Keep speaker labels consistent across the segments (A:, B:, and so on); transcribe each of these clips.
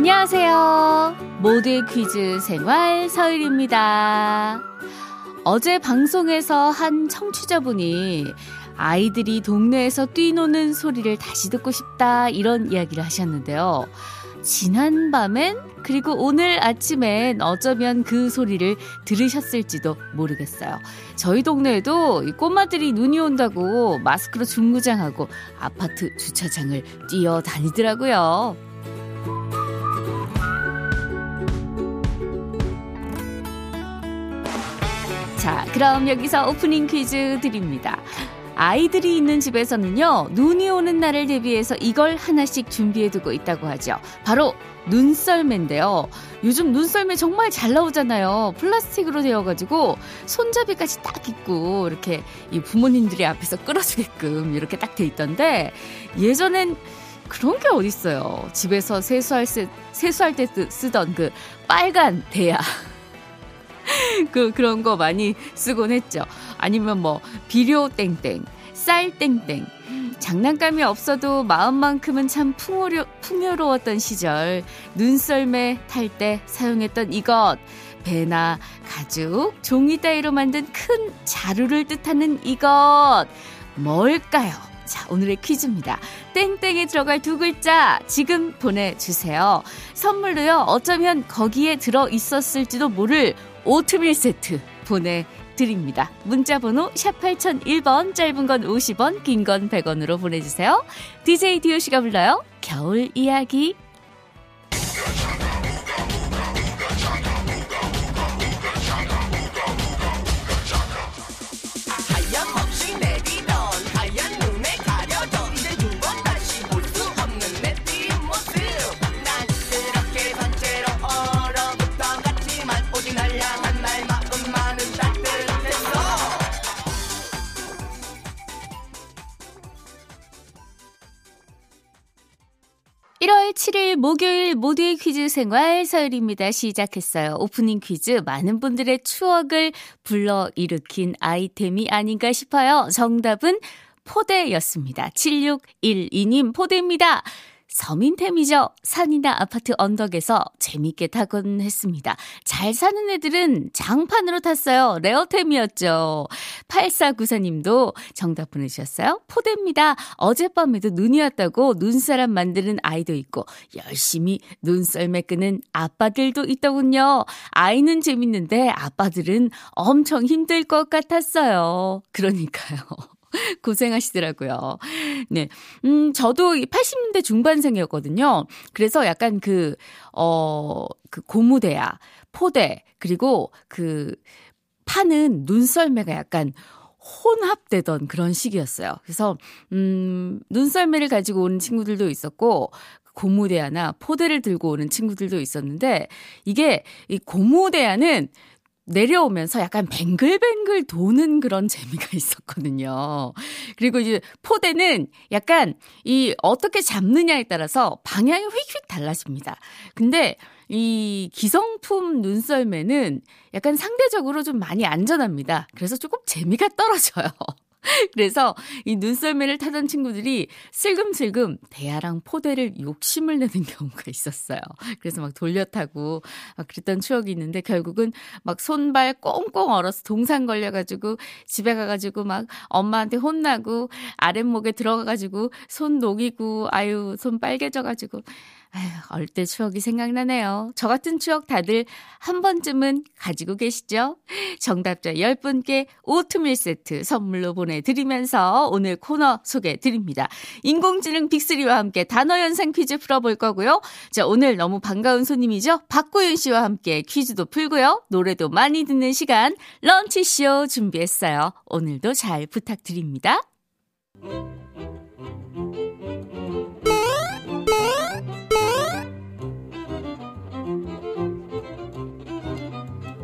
A: 안녕하세요. 모두의 퀴즈 생활 서율입니다. 어제 방송에서 한 청취자분이 아이들이 동네에서 뛰노는 소리를 다시 듣고 싶다 이런 이야기를 하셨는데요. 지난 밤엔 그리고 오늘 아침엔 어쩌면 그 소리를 들으셨을지도 모르겠어요. 저희 동네에도 꼬마들이 눈이 온다고 마스크로 중무장하고 아파트 주차장을 뛰어다니더라고요. 자, 그럼 여기서 오프닝 퀴즈 드립니다. 아이들이 있는 집에서는요, 눈이 오는 날을 대비해서 이걸 하나씩 준비해두고 있다고 하죠. 바로 눈썰매인데요. 요즘 눈썰매 정말 잘 나오잖아요. 플라스틱으로 되어가지고 손잡이까지 딱 있고 이렇게 이 부모님들이 앞에서 끌어주게끔 이렇게 딱 돼 있던데 예전엔 그런 게 어딨어요. 집에서 세수할, 세, 세수할 때 쓰던 그 빨간 대야. 그, 그런 거 많이 쓰곤 했죠. 아니면 뭐, 비료 땡땡, 쌀 땡땡. 장난감이 없어도 마음만큼은 참 풍요로, 풍요로웠던 시절. 눈썰매 탈 때 사용했던 이것. 배나 가죽, 종이 따위로 만든 큰 자루를 뜻하는 이것. 뭘까요? 자, 오늘의 퀴즈입니다. 땡땡에 들어갈 두 글자 지금 보내주세요. 선물로요, 어쩌면 거기에 들어 있었을지도 모를 오트밀 세트 보내드립니다. 문자 번호 샵 8001번, 짧은 건 50원, 긴 건 100원으로 보내주세요. DJ 디오씨가 불러요. 겨울 이야기. 목요일 모두의 퀴즈 생활 서유리입니다. 시작했어요. 오프닝 퀴즈 많은 분들의 추억을 불러일으킨 아이템이 아닌가 싶어요. 정답은 포대였습니다. 7612님 포대입니다. 서민템이죠. 산이나 아파트 언덕에서 재밌게 타곤 했습니다. 잘 사는 애들은 장판으로 탔어요. 레어템이었죠. 8494님도 정답 보내주셨어요. 포대입니다. 어젯밤에도 눈이 왔다고 눈사람 만드는 아이도 있고 열심히 눈썰매 끄는 아빠들도 있더군요. 아이는 재밌는데 아빠들은 엄청 힘들 것 같았어요. 그러니까요. 고생하시더라고요. 네. 음, 저도 80년대 중반생이었거든요. 그래서 약간 그, 어, 그 고무대야, 포대, 그리고 그 파는 눈썰매가 약간 혼합되던 그런 시기였어요. 그래서, 음, 눈썰매를 가지고 오는 친구들도 있었고, 고무대야나 포대를 들고 오는 친구들도 있었는데, 이게, 이 고무대야는 내려오면서 약간 뱅글뱅글 도는 그런 재미가 있었거든요. 그리고 이제 포대는 약간 이 어떻게 잡느냐에 따라서 방향이 휙휙 달라집니다. 근데 이 기성품 눈썰매는 약간 상대적으로 좀 많이 안전합니다. 그래서 조금 재미가 떨어져요. 그래서 이 눈썰매를 타던 친구들이 슬금슬금 대야랑 포대를 욕심을 내는 경우가 있었어요. 그래서 막 돌려 타고 막 그랬던 추억이 있는데 결국은 막 손발 꽁꽁 얼어서 동상 걸려가지고 집에 가가지고 막 엄마한테 혼나고 아랫목에 들어가가지고 손 녹이고 아유 손 빨개져가지고 아휴, 얼때 추억이 생각나네요. 저 같은 추억 다들 한 번쯤은 가지고 계시죠? 정답자 10분께 오트밀 세트 선물로 보내드리면서 오늘 코너 소개드립니다. 인공지능 빅3와 함께 단어 연상 퀴즈 풀어볼 거고요. 자, 오늘 너무 반가운 손님이죠? 박고윤 씨와 함께 퀴즈도 풀고요. 노래도 많이 듣는 시간 런치쇼 준비했어요. 오늘도 잘 부탁드립니다.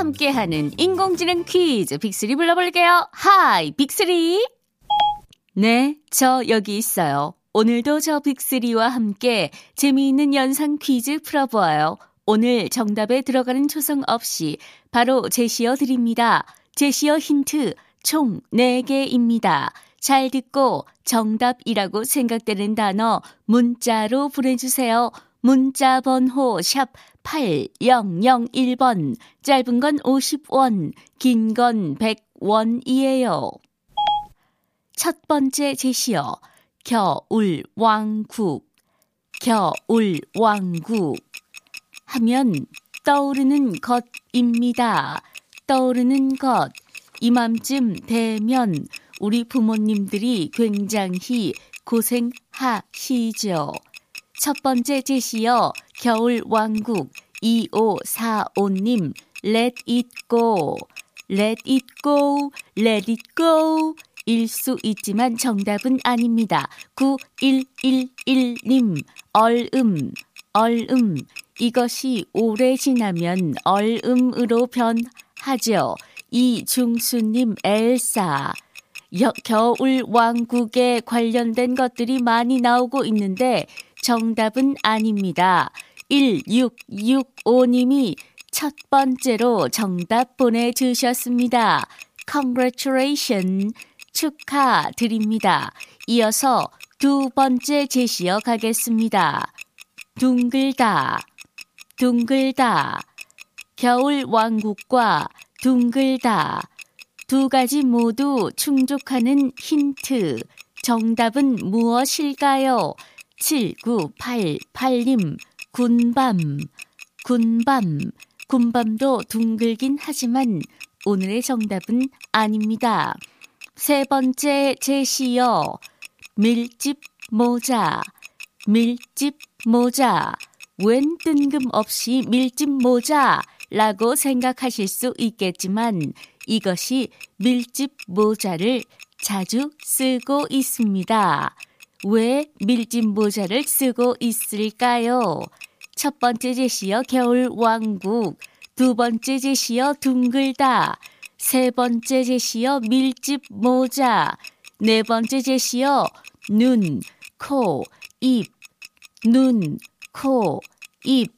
A: 함께하는 인공지능 퀴즈 빅스리 불러볼게요. Hi, 빅스리! 네, 저 여기 있어요. 오늘도 저 빅스리와 함께 재미있는 연상 퀴즈 풀어보아요. 오늘 정답에 들어가는 초성 없이 바로 제시어 드립니다. 제시어 힌트 총 4개입니다. 잘 듣고 정답이라고 생각되는 단어 문자로 보내주세요. 문자 번호 샵 8001번, 짧은 건 50원, 긴 건 100원이에요. 첫 번째 제시어, 겨울 왕국, 겨울 왕국 하면 떠오르는 것입니다. 떠오르는 것. 이맘쯤 되면 우리 부모님들이 굉장히 고생하시죠. 첫 번째 제시어 겨울 왕국 2545님 Let it go Let it go Let it go 일 수 있지만 정답은 아닙니다. 9111님 얼음 얼음 이것이 오래 지나면 얼음으로 변하죠. 이중수님 엘사 여, 겨울 왕국에 관련된 것들이 많이 나오고 있는데 정답은 아닙니다. 1665님이 첫 번째로 정답 보내주셨습니다. Congratulations. 축하드립니다. 이어서 두 번째 제시어 가겠습니다. 둥글다, 둥글다. 겨울 왕국과 둥글다. 두 가지 모두 충족하는 힌트. 정답은 무엇일까요? 7988님, 군밤, 군밤, 군밤도 둥글긴 하지만 오늘의 정답은 아닙니다. 세 번째 제시어, 밀집 모자, 밀집 모자. 웬 뜬금없이 밀집 모자 라고 생각하실 수 있겠지만 이것이 밀집 모자를 자주 쓰고 있습니다. 왜 밀짚 모자를 쓰고 있을까요? 첫 번째 제시어 겨울 왕국, 두 번째 제시어 둥글다, 세 번째 제시어 밀집 모자, 네 번째 제시어 눈, 코, 입, 눈, 코, 입,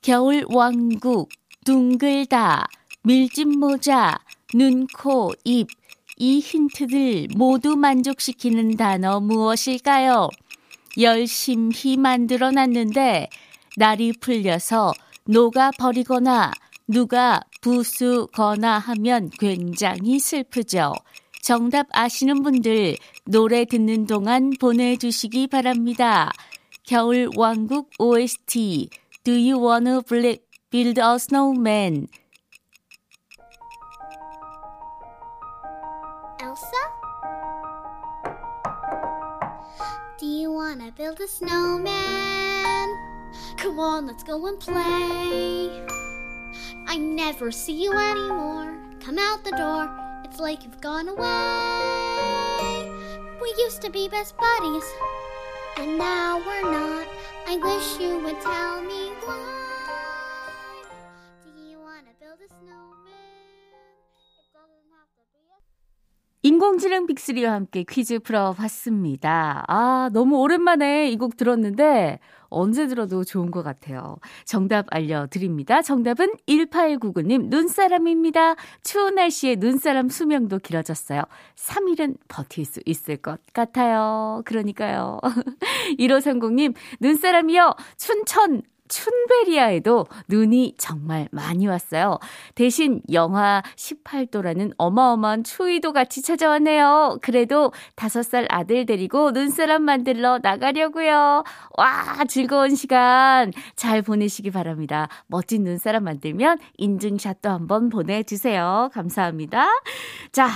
A: 겨울 왕국, 둥글다, 밀집 모자, 눈, 코, 입, 이 힌트들 모두 만족시키는 단어 무엇일까요? 열심히 만들어 놨는데 날이 풀려서 녹아 버리거나 누가 부수거나 하면 굉장히 슬프죠. 정답 아시는 분들 노래 듣는 동안 보내주시기 바랍니다. 겨울 왕국 OST Do you wanna build a snowman?
B: Wanna build a snowman? Come on, let's go and play. I never see you anymore. Come out the door, it's like you've gone away. We used to be best buddies, and now we're not. I wish you would tell me
A: 인공지능 빅3와 함께 퀴즈 풀어봤습니다. 아, 너무 오랜만에 이 곡 들었는데 언제 들어도 좋은 것 같아요. 정답 알려드립니다. 정답은 1899님, 눈사람입니다. 추운 날씨에 눈사람 수명도 길어졌어요. 3일은 버틸 수 있을 것 같아요. 그러니까요. 1530님, 눈사람이요. 춘천 춘베리아에도 눈이 정말 많이 왔어요. 대신 영하 18도라는 어마어마한 추위도 같이 찾아왔네요. 그래도 5살 아들 데리고 눈사람 만들러 나가려고요. 와, 즐거운 시간 잘 보내시기 바랍니다. 멋진 눈사람 만들면 인증샷도 한번 보내주세요. 감사합니다. 자,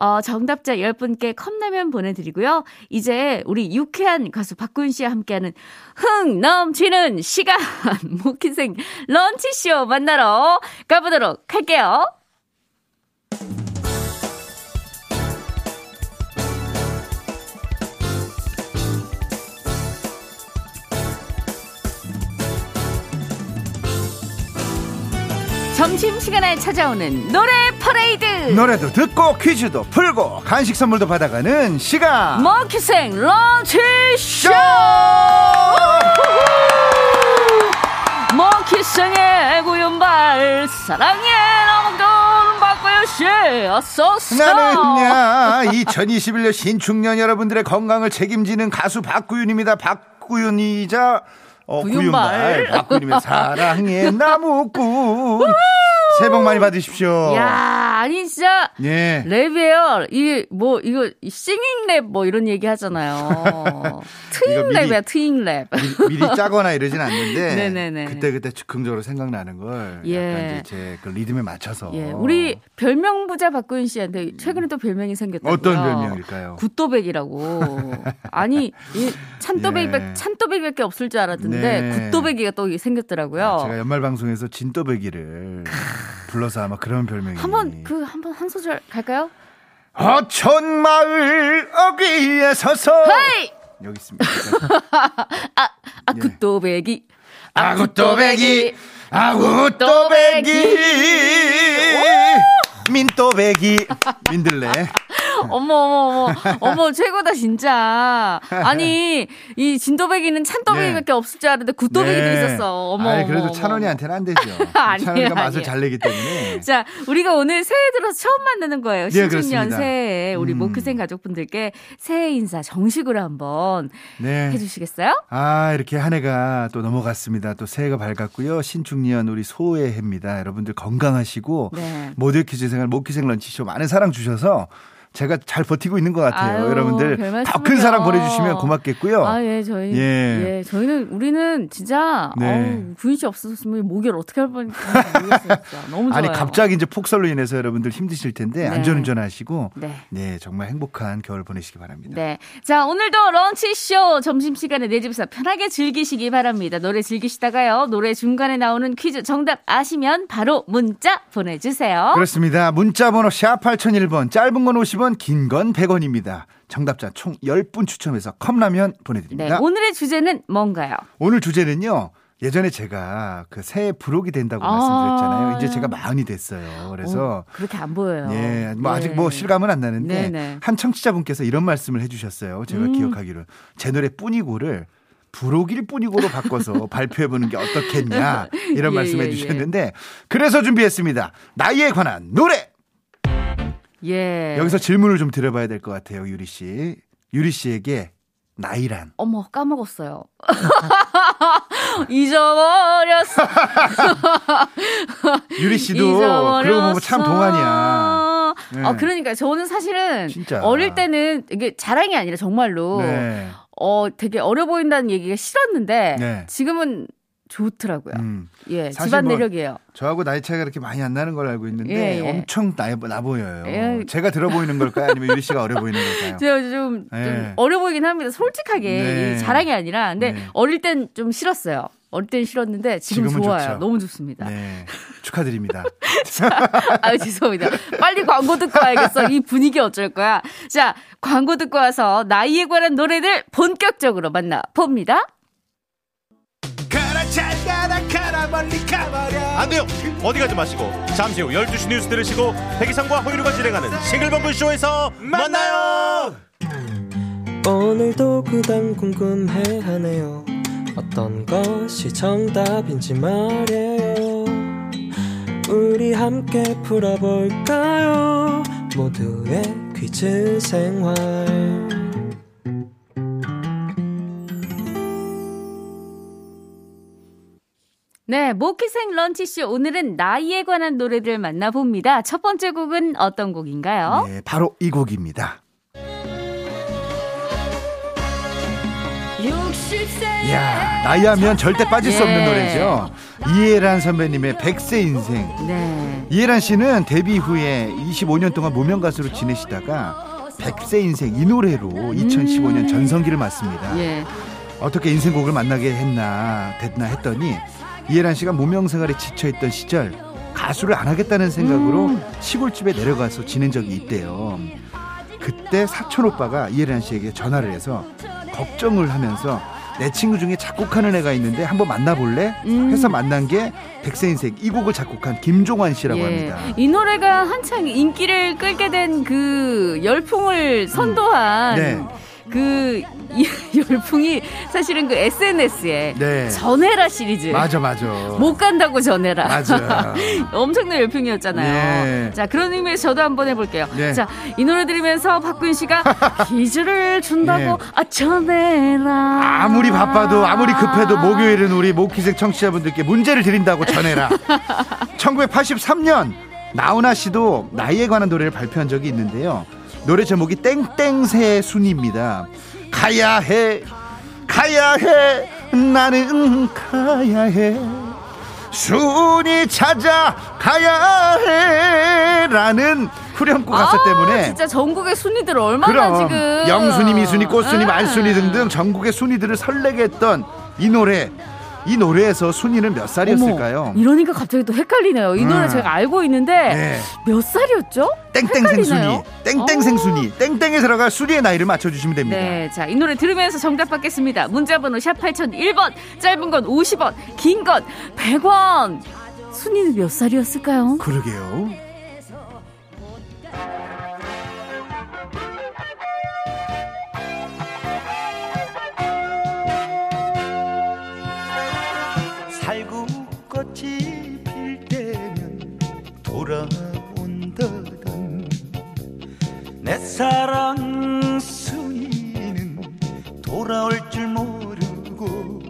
A: 어, 정답자 10분께 컵라면 보내드리고요. 이제 우리 유쾌한 가수 박군 씨와 함께하는 흥 넘치는 시간 모키생 런치쇼 만나러 가보도록 할게요. 점심시간에 찾아오는 노래 퍼레이드.
C: 노래도 듣고 퀴즈도 풀고 간식 선물도 받아가는 시간.
A: 먹기생 런치 쇼! 먹기생의 구연발 사랑의 남건 박구윤씨. 어서오세요
C: 나는야 2021년 신축년 여러분들의 건강을 책임지는 가수 박구윤입니다. 박구윤이자 어,
A: 구윤발.
C: 박구윤님의 사랑의 나무꾼 새해 복 많이 받으십시오
A: 야 아니 진짜
C: 예.
A: 랩이에요. 이게 뭐 이거 싱잉 랩뭐 이런 얘기 하잖아요. 트잉
C: 이거 미리-
A: 랩이야 트잉 랩.
C: 미, 리 짜거나 이러진 않는데
A: 네네네.
C: 그때 그때 즉흥적으로 생각나는 걸
A: 예.
C: 약간 이제 제 그 리듬에 맞춰서
A: 예, 우리 별명 부자 박구윤 씨한테 최근에 또 별명이 생겼다고요.
C: 어떤 별명일까요?
A: 굿도백이라고. 아니 이 찬도백이
C: 예.
A: 찬도백이밖에 없을 줄 알았는데
C: 네.
A: 굿도백이가 또 생겼더라고요.
C: 제가 연말 방송에서 진또배기를 불러서 아마 그런 별명이.
A: 한번 그 한 번 한 소절 갈까요?
C: 어촌 마을 어귀에 서서.
A: 헤이!
C: 여기 있습니다.
A: 아
C: 예.
A: 굿도백이
C: 아구또배기. 아구또배기. 민또배기. 민들레
A: 어머 어머 어머 어머 최고다 진짜. 아니 이 진도배기는 찬도배기밖에 없을 줄 알았는데 굿도배기도
C: 네.
A: 있었어. 어머.
C: 아니, 그래도
A: 어머,
C: 찬원이한테는 안 되죠. 찬원이가 맛을
A: 아니에요.
C: 잘 내기 때문에.
A: 자, 우리가 오늘 새해 들어서 처음 만나는 거예요.
C: 네,
A: 신축년
C: 그렇습니다.
A: 새해 우리
C: 음.
A: 모크생 가족분들께 새해 인사 정식으로 한번
C: 네.
A: 해주시겠어요?
C: 아, 이렇게 한 해가 또 넘어갔습니다. 또 새해가 밝았고요. 신축년 우리 소의 해입니다. 여러분들 건강하시고
A: 네.
C: 모두의 퀴즈 생활 모퀴생 런치쇼 많은 사랑 주셔서 제가 잘 버티고 있는 것 같아요.
A: 아유,
C: 여러분들 별더 큰. 사랑 보내주시면 고맙겠고요.
A: 아, 예, 저희.
C: 예.
A: 예. 저희는, 우리는 진짜,
C: 네.
A: 어우, 구인 씨 없었으면 목요일 어떻게 할 뻔했는지 모르겠어요. 너무 좋아요.
C: 아니 갑자기 이제 폭설로 인해서 여러분들 힘드실 텐데
A: 네.
C: 안전운전 하시고
A: 네.
C: 네 정말 행복한 겨울 보내시기 바랍니다.
A: 네. 자, 오늘도 런치쇼 점심시간에 내 집에서 편하게 즐기시기 바랍니다. 노래 즐기시다가요. 노래 중간에 나오는 퀴즈 정답 아시면 바로 문자 보내주세요.
C: 그렇습니다. 문자 번호 샵 8001번 짧은 건 50원 긴 건 100원입니다. 정답자 총 10분 추첨해서 컵라면
A: 네.
C: 보내드립니다.
A: 오늘의 주제는 뭔가요?
C: 오늘 주제는요. 예전에 제가 그 새해 부록이 된다고
A: 아.
C: 말씀드렸잖아요. 이제 제가 마흔이 됐어요. 그래서
A: 어, 그렇게 안 보여요.
C: 예, 뭐
A: 네.
C: 아직 뭐 실감은 안 나는데
A: 네네.
C: 한 청취자분께서 이런 말씀을 해주셨어요. 제가
A: 음.
C: 기억하기로 제 노래 뿐이고를 부록일 뿐이고로 바꿔서 발표해보는 게 어떻겠냐 이런
A: 예,
C: 말씀해
A: 예,
C: 주셨는데 그래서 준비했습니다. 나이에 관한 노래.
A: 예.
C: 여기서 질문을 좀 드려봐야 될 것 같아요, 유리 씨. 유리 씨에게 나이란
A: 어머 까먹었어요. 잊어버렸어.
C: 유리 씨도 그러고 보면 참 동안이야. 네.
A: 아 그러니까 저는 사실은
C: 진짜.
A: 어릴 때는 이게 자랑이 아니라 정말로
C: 네.
A: 어 되게 어려 보인다는 얘기가 싫었는데
C: 네.
A: 지금은 좋더라고요.
C: 음.
A: 예, 집안
C: 뭐
A: 내력이에요.
C: 저하고 나이 차이가 그렇게 많이 안 나는 걸 알고 있는데
A: 예, 예.
C: 엄청 나, 나 보여요.
A: 예.
C: 제가 들어 보이는 걸까요? 아니면 유리 씨가 어려 보이는 걸까요?
A: 제가 좀, 좀
C: 네.
A: 어려 보이긴 합니다. 솔직하게
C: 네.
A: 이 자랑이 아니라 근데
C: 네.
A: 어릴 땐 좀 싫었어요. 어릴 땐 싫었는데 지금 좋아요.
C: 좋죠.
A: 너무 좋습니다.
C: 네. 축하드립니다.
A: 아유, 죄송합니다. 빨리 광고 듣고 와야겠어. 이 분위기 어쩔 거야. 자, 광고 듣고 와서 나이에 관한 노래들 본격적으로 만나 봅니다.
D: 안 돼요. 어디 가지 마시고. 잠시 후 12시 뉴스 들으시고 백이상과 호유루가 진행하는 싱글벙글 쇼에서 만나요.
E: 오늘도 그단 궁금해하네요. 어떤 것이 정답인지 말해요. 우리 함께 풀어볼까요? 모두의 퀴즈 생활
A: 네, 모키생 런치쇼. 오늘은 나이에 관한 노래들 만나봅니다. 첫 번째 곡은 어떤 곡인가요?
C: 네, 바로 이 곡입니다.
A: 60세.
C: 이야, 나이 하면 절대 빠질 수 없는
A: 예.
C: 노래죠. 이해란 선배님의 백세 인생.
A: 네.
C: 이해란 씨는 데뷔 후에 25년 동안 무명 가수로 지내시다가 백세 인생 이 노래로 2015년 전성기를 맞습니다.
A: 음. 예.
C: 어떻게 인생곡을 만나게 했나 됐나 했더니 이해란 씨가 무명 생활에 지쳐있던 시절 가수를 안 하겠다는 생각으로
A: 음.
C: 시골집에 내려가서 지낸 적이 있대요. 그때 사촌 오빠가 이해란 씨에게 전화를 해서 걱정을 하면서 내 친구 중에 작곡하는 애가 있는데 한번 만나볼래?
A: 음.
C: 해서 만난 게 백세인색 이 곡을 작곡한 김종환 씨라고
A: 예.
C: 합니다.
A: 이 노래가 한창 인기를 끌게 된 그 열풍을 선도한
C: 네.
A: 그 이- 열풍이 사실은 그 SNS에
C: 네.
A: 전해라 시리즈.
C: 맞아 맞아.
A: 못 간다고 전해라.
C: 맞아.
A: 엄청난 열풍이었잖아요.
C: 네.
A: 자, 그런 의미에서 저도 한번 해볼게요.
C: 네.
A: 자, 이 노래 들으면서 박군 씨가 퀴즈를 준다고
C: 네.
A: 아, 전해라.
C: 아무리 바빠도 아무리 급해도 목요일은 우리 모키색 청취자분들께 문제를 드린다고 전해라. 1983년 나훈아 씨도 나이에 관한 노래를 발표한 적이 있는데요. 노래 제목이 땡땡새 순입니다. 가야 해, 가야 해, 나는 가야 해. 순이 찾아 가야 해라는 후렴구 가사
A: 아,
C: 때문에
A: 진짜 전국의 순위들 얼마나
C: 그럼
A: 지금
C: 영순이, 미순이, 꽃순이,
A: 아.
C: 말순이 등등 전국의 순이들을 설레게 했던 이 노래 이 노래에서 순이는 몇 살이었을까요?
A: 어머, 이러니까 갑자기 또 헷갈리네요. 이 노래
C: 음.
A: 제가 알고 있는데
C: 네.
A: 몇 살이었죠?
C: 땡땡 생 순이,
A: 헷갈리나요?
C: 땡땡생
A: 어.
C: 순이, 땡땡에 들어갈 순이의 나이를 맞춰주시면 됩니다.
A: 네, 자, 이 노래 들으면서 정답 받겠습니다. 문자번호 샵 8001번, 짧은 건 50원, 긴 건 100원. 순이는 몇 살이었을까요?
C: 그러게요.
F: 내 사랑 순이는 돌아올 줄 모르고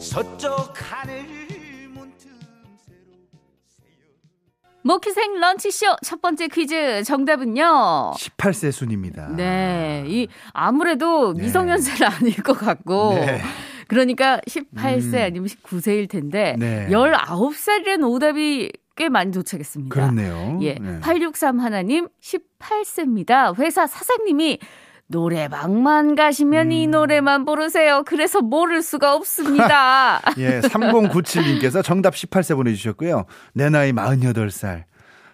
F: 서쪽 하늘 문틈 새로
A: 모키생 런치쇼 첫 번째 퀴즈 정답은요.
C: 18세 순입니다.
A: 네, 이 아무래도
C: 네.
A: 미성년자는 아닐 것 같고.
C: 네.
A: 그러니까 18세
C: 음.
A: 아니면 19세일 텐데
C: 네.
A: 19살이라는 오답이 꽤 많이 도착했습니다.
C: 그렇네요.
A: 예.
C: 네.
A: 863 하나님 18세입니다. 회사 사장님이 노래방만 가시면 이
C: 음.
A: 노래만 부르세요. 그래서 모를 수가 없습니다.
C: 예, 3097님께서 정답 18세 보내주셨고요. 내 나이 48살.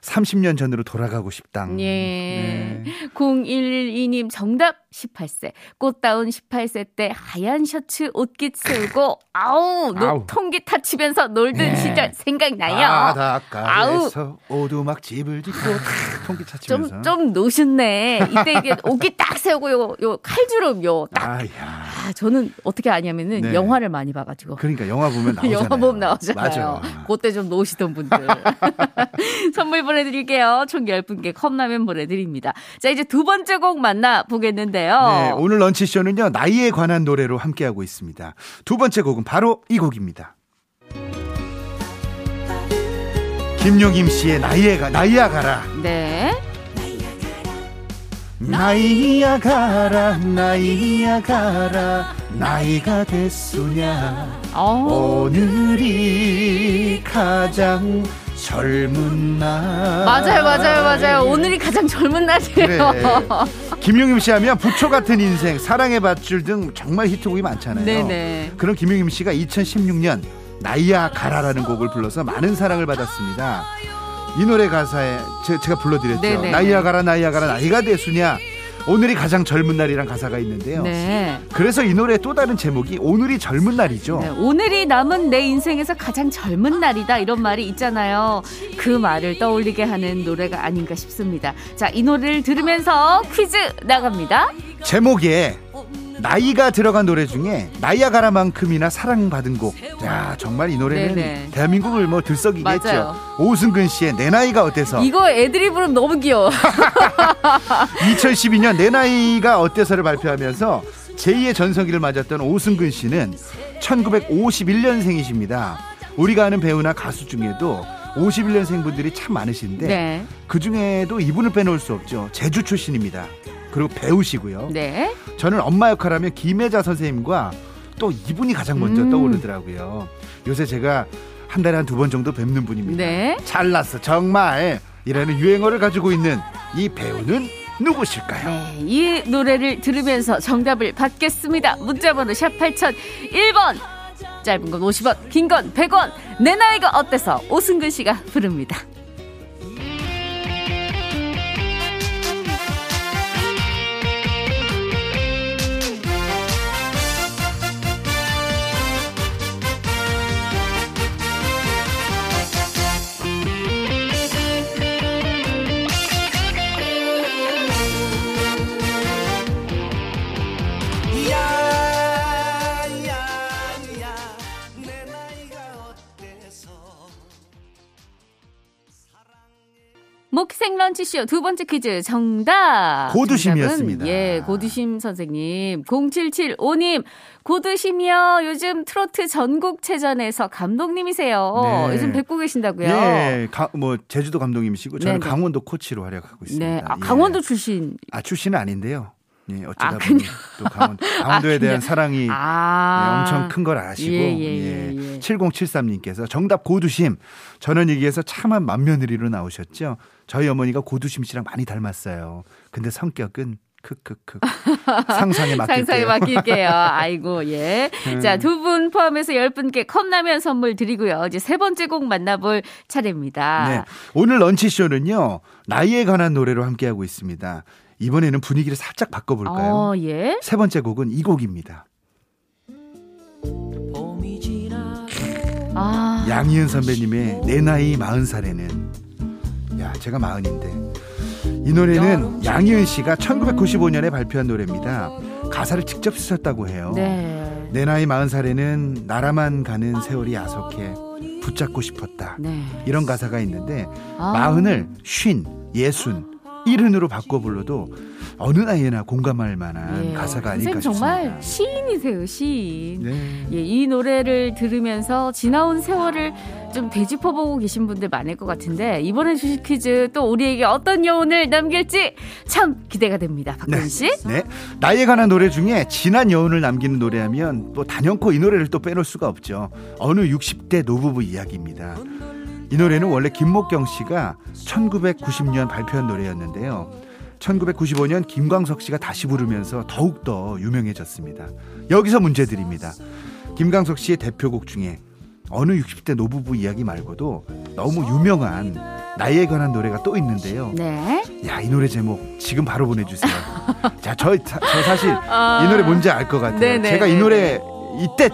C: 30년 전으로 돌아가고 싶당.
A: 예.
C: 네.
A: 0112님 정답 18세. 꽃다운 18세 때 하얀 셔츠 옷깃 세우고 아우,
C: 아우.
A: 녹통기 타치면서 놀던
C: 예.
A: 시절 생각나요.
C: 바닷가에서 오두막 집을 짓고 통기 차치면서.
A: 좀, 좀 노셨네. 이때 이게 옷깃 딱 세우고 요, 요 칼주름 요 딱.
C: 아야.
A: 아, 저는 어떻게 아냐면은
C: 네.
A: 영화를 많이 봐가지고.
C: 그러니까 영화 보면 나오잖아요.
A: 영화 보면 나오잖아요.
C: 맞아.
A: 그때 좀 노시던 분들. 선물 보내드릴게요. 총 10분께 컵라면 보내드립니다. 자, 이제 두 번째 곡 만나보겠는데 요.
C: 네, 오늘 런치쇼는요, 나이에 관한 노래로 함께하고 있습니다. 두 번째 곡은 바로 이 곡입니다. 김용임 씨의 나이에 가, 나이야 가라.
A: 네.
C: 나이야 가라, 나이야 가라, 나이가 됐으냐.
A: 어,
C: 오늘이 가장 젊은 날.
A: 맞아요, 맞아요, 맞아요. 오늘이 가장 젊은
C: 그래.
A: 날이에요.
C: 김용임 씨 하면 부초 같은 인생, 사랑의 밧줄 등 정말 히트곡이 많잖아요.
A: 네네.
C: 그런 김용임 씨가 2016년 나이야 가라라는 곡을 불러서 많은 사랑을 받았습니다. 이 노래 가사에 제, 가 불러드렸죠.
A: 네네.
C: 나이야 가라 나이야 가라 나이가 됐으냐 오늘이 가장 젊은 날이란 가사가 있는데요.
A: 네.
C: 그래서 이 노래의 또 다른 제목이 오늘이 젊은 날이죠.
A: 네, 오늘이 남은 내 인생에서 가장 젊은 날이다 이런 말이 있잖아요. 그 말을 떠올리게 하는 노래가 아닌가 싶습니다. 자, 이 노래를 들으면서 퀴즈 나갑니다.
C: 제목에 나이가 들어간 노래 중에 나이야 가라만큼이나 사랑받은 곡. 야 정말 이 노래는
A: 네네.
C: 대한민국을 뭐 들썩이게 했죠.
A: 맞아요.
C: 오승근 씨의 내 나이가 어때서
A: 이거 애들이 부르면 너무 귀여워.
C: 2012년 내 나이가 어때서를 발표하면서 제2의 전성기를 맞았던 오승근 씨는 1951년생이십니다. 우리가 아는 배우나 가수 중에도 51년생 분들이 참 많으신데
A: 네.
C: 그 중에도 이분을 빼놓을 수 없죠. 제주 출신입니다. 그리고 배우시고요.
A: 네.
C: 저는 엄마 역할하면 김혜자 선생님과 또 이분이 가장 먼저
A: 음.
C: 떠오르더라고요. 요새 제가 한 달에 한 두 번 정도 뵙는 분입니다.
A: 네.
C: 잘났어 정말 이라는 유행어를 가지고 있는 이 배우는 누구실까요?
A: 네, 이 노래를 들으면서 정답을 받겠습니다. 문자번호 샵 8001번. 짧은 건 50원, 긴 건 100원. 내 나이가 어때서 오승근 씨가 부릅니다. 런치쇼 두 번째 퀴즈 정답.
C: 고두심이었습니다.
A: 정답은, 예, 고두심 선생님. 0775님. 고두심이요. 요즘 트로트 전국체전에서 감독님이세요.
C: 네.
A: 요즘 뵙고 계신다고요.
C: 예, 가, 뭐 제주도 감독님이시고 저는
A: 네네.
C: 강원도 코치로 활약하고 있습니다.
A: 네. 아,
C: 예.
A: 강원도 출신.
C: 아 출신은 아닌데요. 예, 어쩌다
A: 아,
C: 보니 또 강원, 강원도에
A: 아,
C: 대한 사랑이
A: 아.
C: 예, 엄청 큰 걸 아시고
A: 예, 예, 예, 예.
C: 7073님께서 정답 고두심 전원 얘기에서 참한 맏며느리로 나오셨죠. 저희 어머니가 고두심 씨랑 많이 닮았어요. 근데 성격은 크크크 상상에 맡길게요.
A: 상상에 맡길게요. 아이고, 예.
C: 음.
A: 자, 두 분 포함해서 열 분께 컵라면 선물 드리고요. 이제 세 번째 곡 만나볼 차례입니다.
C: 네. 오늘 런치 쇼는요, 나이에 관한 노래로 함께하고 있습니다. 이번에는 분위기를 살짝 바꿔볼까요?
A: 어, 예.
C: 세 번째 곡은 이 곡입니다.
A: 아.
C: 양희은 선배님의 내 나이 마흔 살에는 야 제가 마흔인데 이 노래는 양희은 씨가 1995년에 발표한 노래입니다. 가사를 직접 쓰셨다고 해요.
A: 네.
C: 내 나이 마흔 살에는 나라만 가는 세월이 야속해 붙잡고 싶었다.
A: 네.
C: 이런 가사가 있는데
A: 아.
C: 마흔을 쉰, 예순, 일흔으로 바꿔 불러도 어느 나이에나 공감할 만한
A: 예.
C: 가사가 아닐까
A: 선생님 정말
C: 싶습니다.
A: 시인이세요, 시인.
C: 네.
A: 예, 이 노래를 들으면서 지나온 세월을 좀 되짚어보고 계신 분들 많을 것 같은데 이번에 주식 퀴즈 또 우리에게 어떤 여운을 남길지 참 기대가 됩니다. 박근 씨.
C: 네. 나이에 관한 노래 중에 진한 여운을 남기는 노래하면 또 단연코 이 노래를 또 빼놓을 수가 없죠. 어느 60대 노부부 이야기입니다. 이 노래는 원래 김목경 씨가 1990년 발표한 노래였는데요. 1995년 김광석 씨가 다시 부르면서 더욱더 유명해졌습니다. 여기서 문제 드립니다. 김광석 씨의 대표곡 중에 어느 60대 노부부 이야기 말고도 너무 유명한 나이에 관한 노래가 또 있는데요.
A: 네.
C: 야, 이 노래 제목 지금 바로 보내주세요. 자, 저, 저 사실
A: 아.
C: 이 노래 뭔지 알 것 같아요.
A: 네네,
C: 제가 이
A: 네네.
C: 노래 이때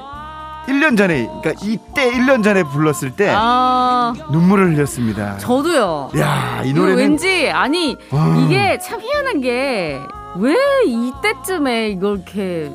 C: 1년 전에, 그러니까 이때 1년 전에 불렀을 때
A: 아,
C: 눈물을 흘렸습니다.
A: 저도요.
C: 야, 이 노래는
A: 왠지 아니
C: 와.
A: 이게 참 희한한 게 왜 이때쯤에 이걸 이렇게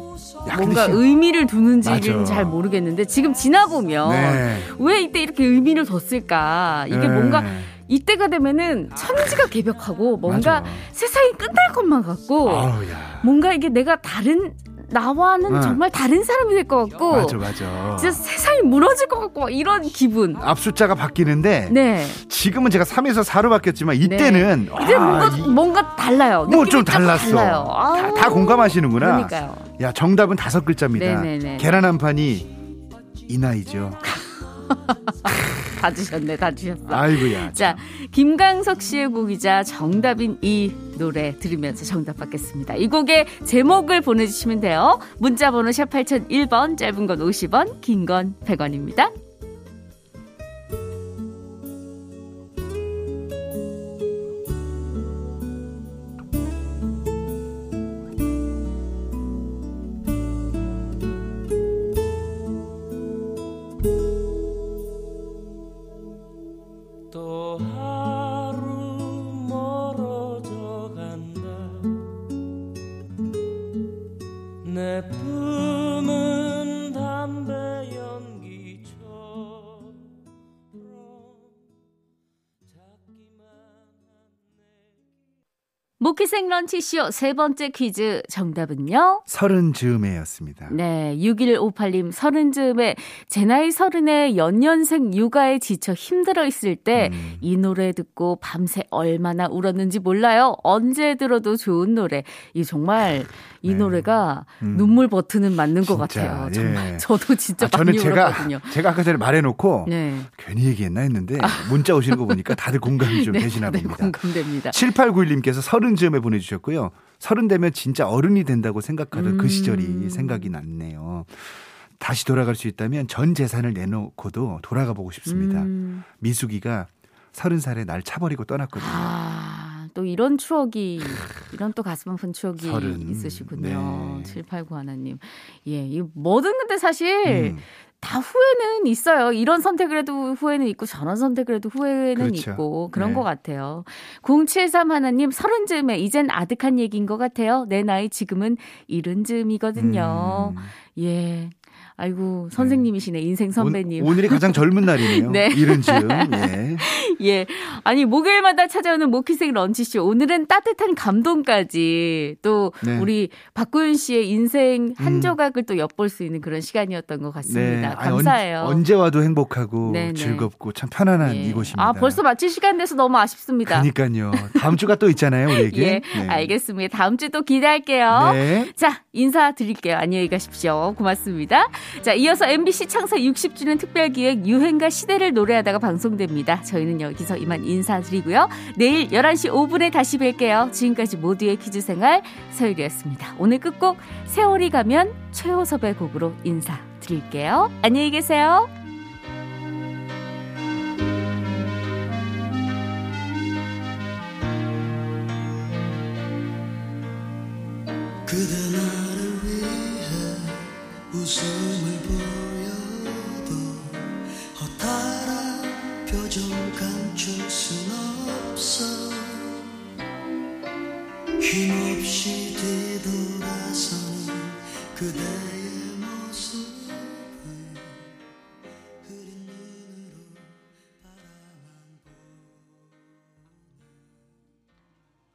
C: 야,
A: 뭔가
C: 진-
A: 의미를 두는지는
C: 맞아.
A: 잘 모르겠는데 지금 지나 보면
C: 네.
A: 왜 이때 이렇게 의미를 뒀을까? 이게
C: 네.
A: 뭔가 이때가 되면은 천지가 개벽하고 뭔가
C: 맞아.
A: 세상이 끝날 것만 같고
C: 아우, 야.
A: 뭔가 이게 내가 다른 나와는
C: 네.
A: 정말 다른 사람이 될 것 같고
C: 맞아, 맞아.
A: 진짜 세상이 무너질 것 같고 이런 기분.
C: 앞 숫자가 바뀌는데
A: 네.
C: 지금은 제가 3에서 4로 바뀌었지만 이때는
A: 이제
C: 아,
A: 뭔가
C: 이-
A: 뭔가 달라요.
C: 뭐 좀 달랐어. 다. 다 공감하시는구나.
A: 그러니까요.
C: 야, 정답은 다섯 글자입니다.
A: 네네네.
C: 계란 한 판이 이 나이죠.
A: 다 주셨네, 다 주셨어.
C: 아이고야.
A: 자, 김강석 씨의 곡이자 정답인 이 노래 들으면서 정답 받겠습니다. 이 곡의 제목을 보내주시면 돼요. 문자번호 샵 8001번, 짧은 건 50원, 긴 건 100원입니다. 모키생 런치쇼 세 번째 퀴즈 정답은요?
C: 서른 즈음에였습니다.
A: 네, 6158님 서른 즈음에 제 나이 서른에 연년생 육아에 지쳐 힘들어 있을 때이
C: 음.
A: 노래 듣고 밤새 얼마나 울었는지 몰라요. 언제 들어도 좋은 노래. 이 정말 이
C: 네.
A: 노래가
C: 음.
A: 눈물 버튼은 맞는 것
C: 진짜,
A: 같아요.
C: 예.
A: 정말 저도 진짜
C: 아, 저는
A: 많이
C: 제가
A: 울었거든요.
C: 제가 아까 전에 말해놓고
A: 네.
C: 괜히 얘기했나 했는데 문자 오시는 거 보니까 다들 공감이 좀
A: 네,
C: 되시나
A: 네,
C: 봅니다.
A: 공감됩니다.
C: 7891님께서 서른 즈음에 보내주셨고요. 서른 되면 진짜 어른이 된다고 생각하던 그
A: 음.
C: 시절이 생각이 났네요. 다시 돌아갈 수 있다면 전 재산을 내놓고도 돌아가 보고 싶습니다.
A: 음.
C: 미숙이가 서른 살에 날 차버리고 떠났거든요.
A: 아, 또 이런 추억이, 이런 또 가슴 아픈 추억이
C: 서른.
A: 있으시군요.
C: 네.
A: 7891 하나님. 예, 이 뭐든 근데 사실
C: 음.
A: 다 후회는 있어요. 이런 선택을 해도 후회는 있고 저런 선택을 해도 후회는
C: 그렇죠.
A: 있고 그런
C: 네.
A: 것 같아요. 073 하나님 서른 즈음에 이젠 아득한 얘기인 것 같아요. 내 나이 지금은 이른 즈음이거든요.
C: 음.
A: 예. 아이고 선생님이시네 인생 선배님.
C: 오, 늘이 가장 젊은 날이네요.
A: 네.
C: 이른 즈음. 예.
A: 예. 아니, 목요일마다 찾아오는 모키생 런치쇼. 오늘은 따뜻한 감동까지 또
C: 네.
A: 우리 박구윤 씨의 인생 한
C: 음.
A: 조각을 또 엿볼 수 있는 그런 시간이었던 것 같습니다.
C: 아니,
A: 감사해요.
C: 언, 언제 와도 행복하고
A: 네, 네.
C: 즐겁고 참 편안한
A: 예.
C: 이곳입니다.
A: 아, 벌써 마칠 시간 돼서 너무 아쉽습니다.
C: 그러니까요. 다음 주가 또 있잖아요, 우리에게.
A: 예,
C: 네.
A: 알겠습니다. 다음 주 또 기대할게요.
C: 네.
A: 자, 인사 드릴게요. 안녕히 가십시오. 고맙습니다. 자, 이어서 MBC 창사 60주년 특별 기획 유행가 시대를 노래하다가 방송됩니다. 저희는 여기서 이만 인사드리고요. 내일 11시 5분에 다시 뵐게요. 지금까지 모두의 퀴즈 생활 서율이었습니다. 오늘 끝곡 세월이 가면 최호섭의 곡으로 인사드릴게요. 안녕히 계세요.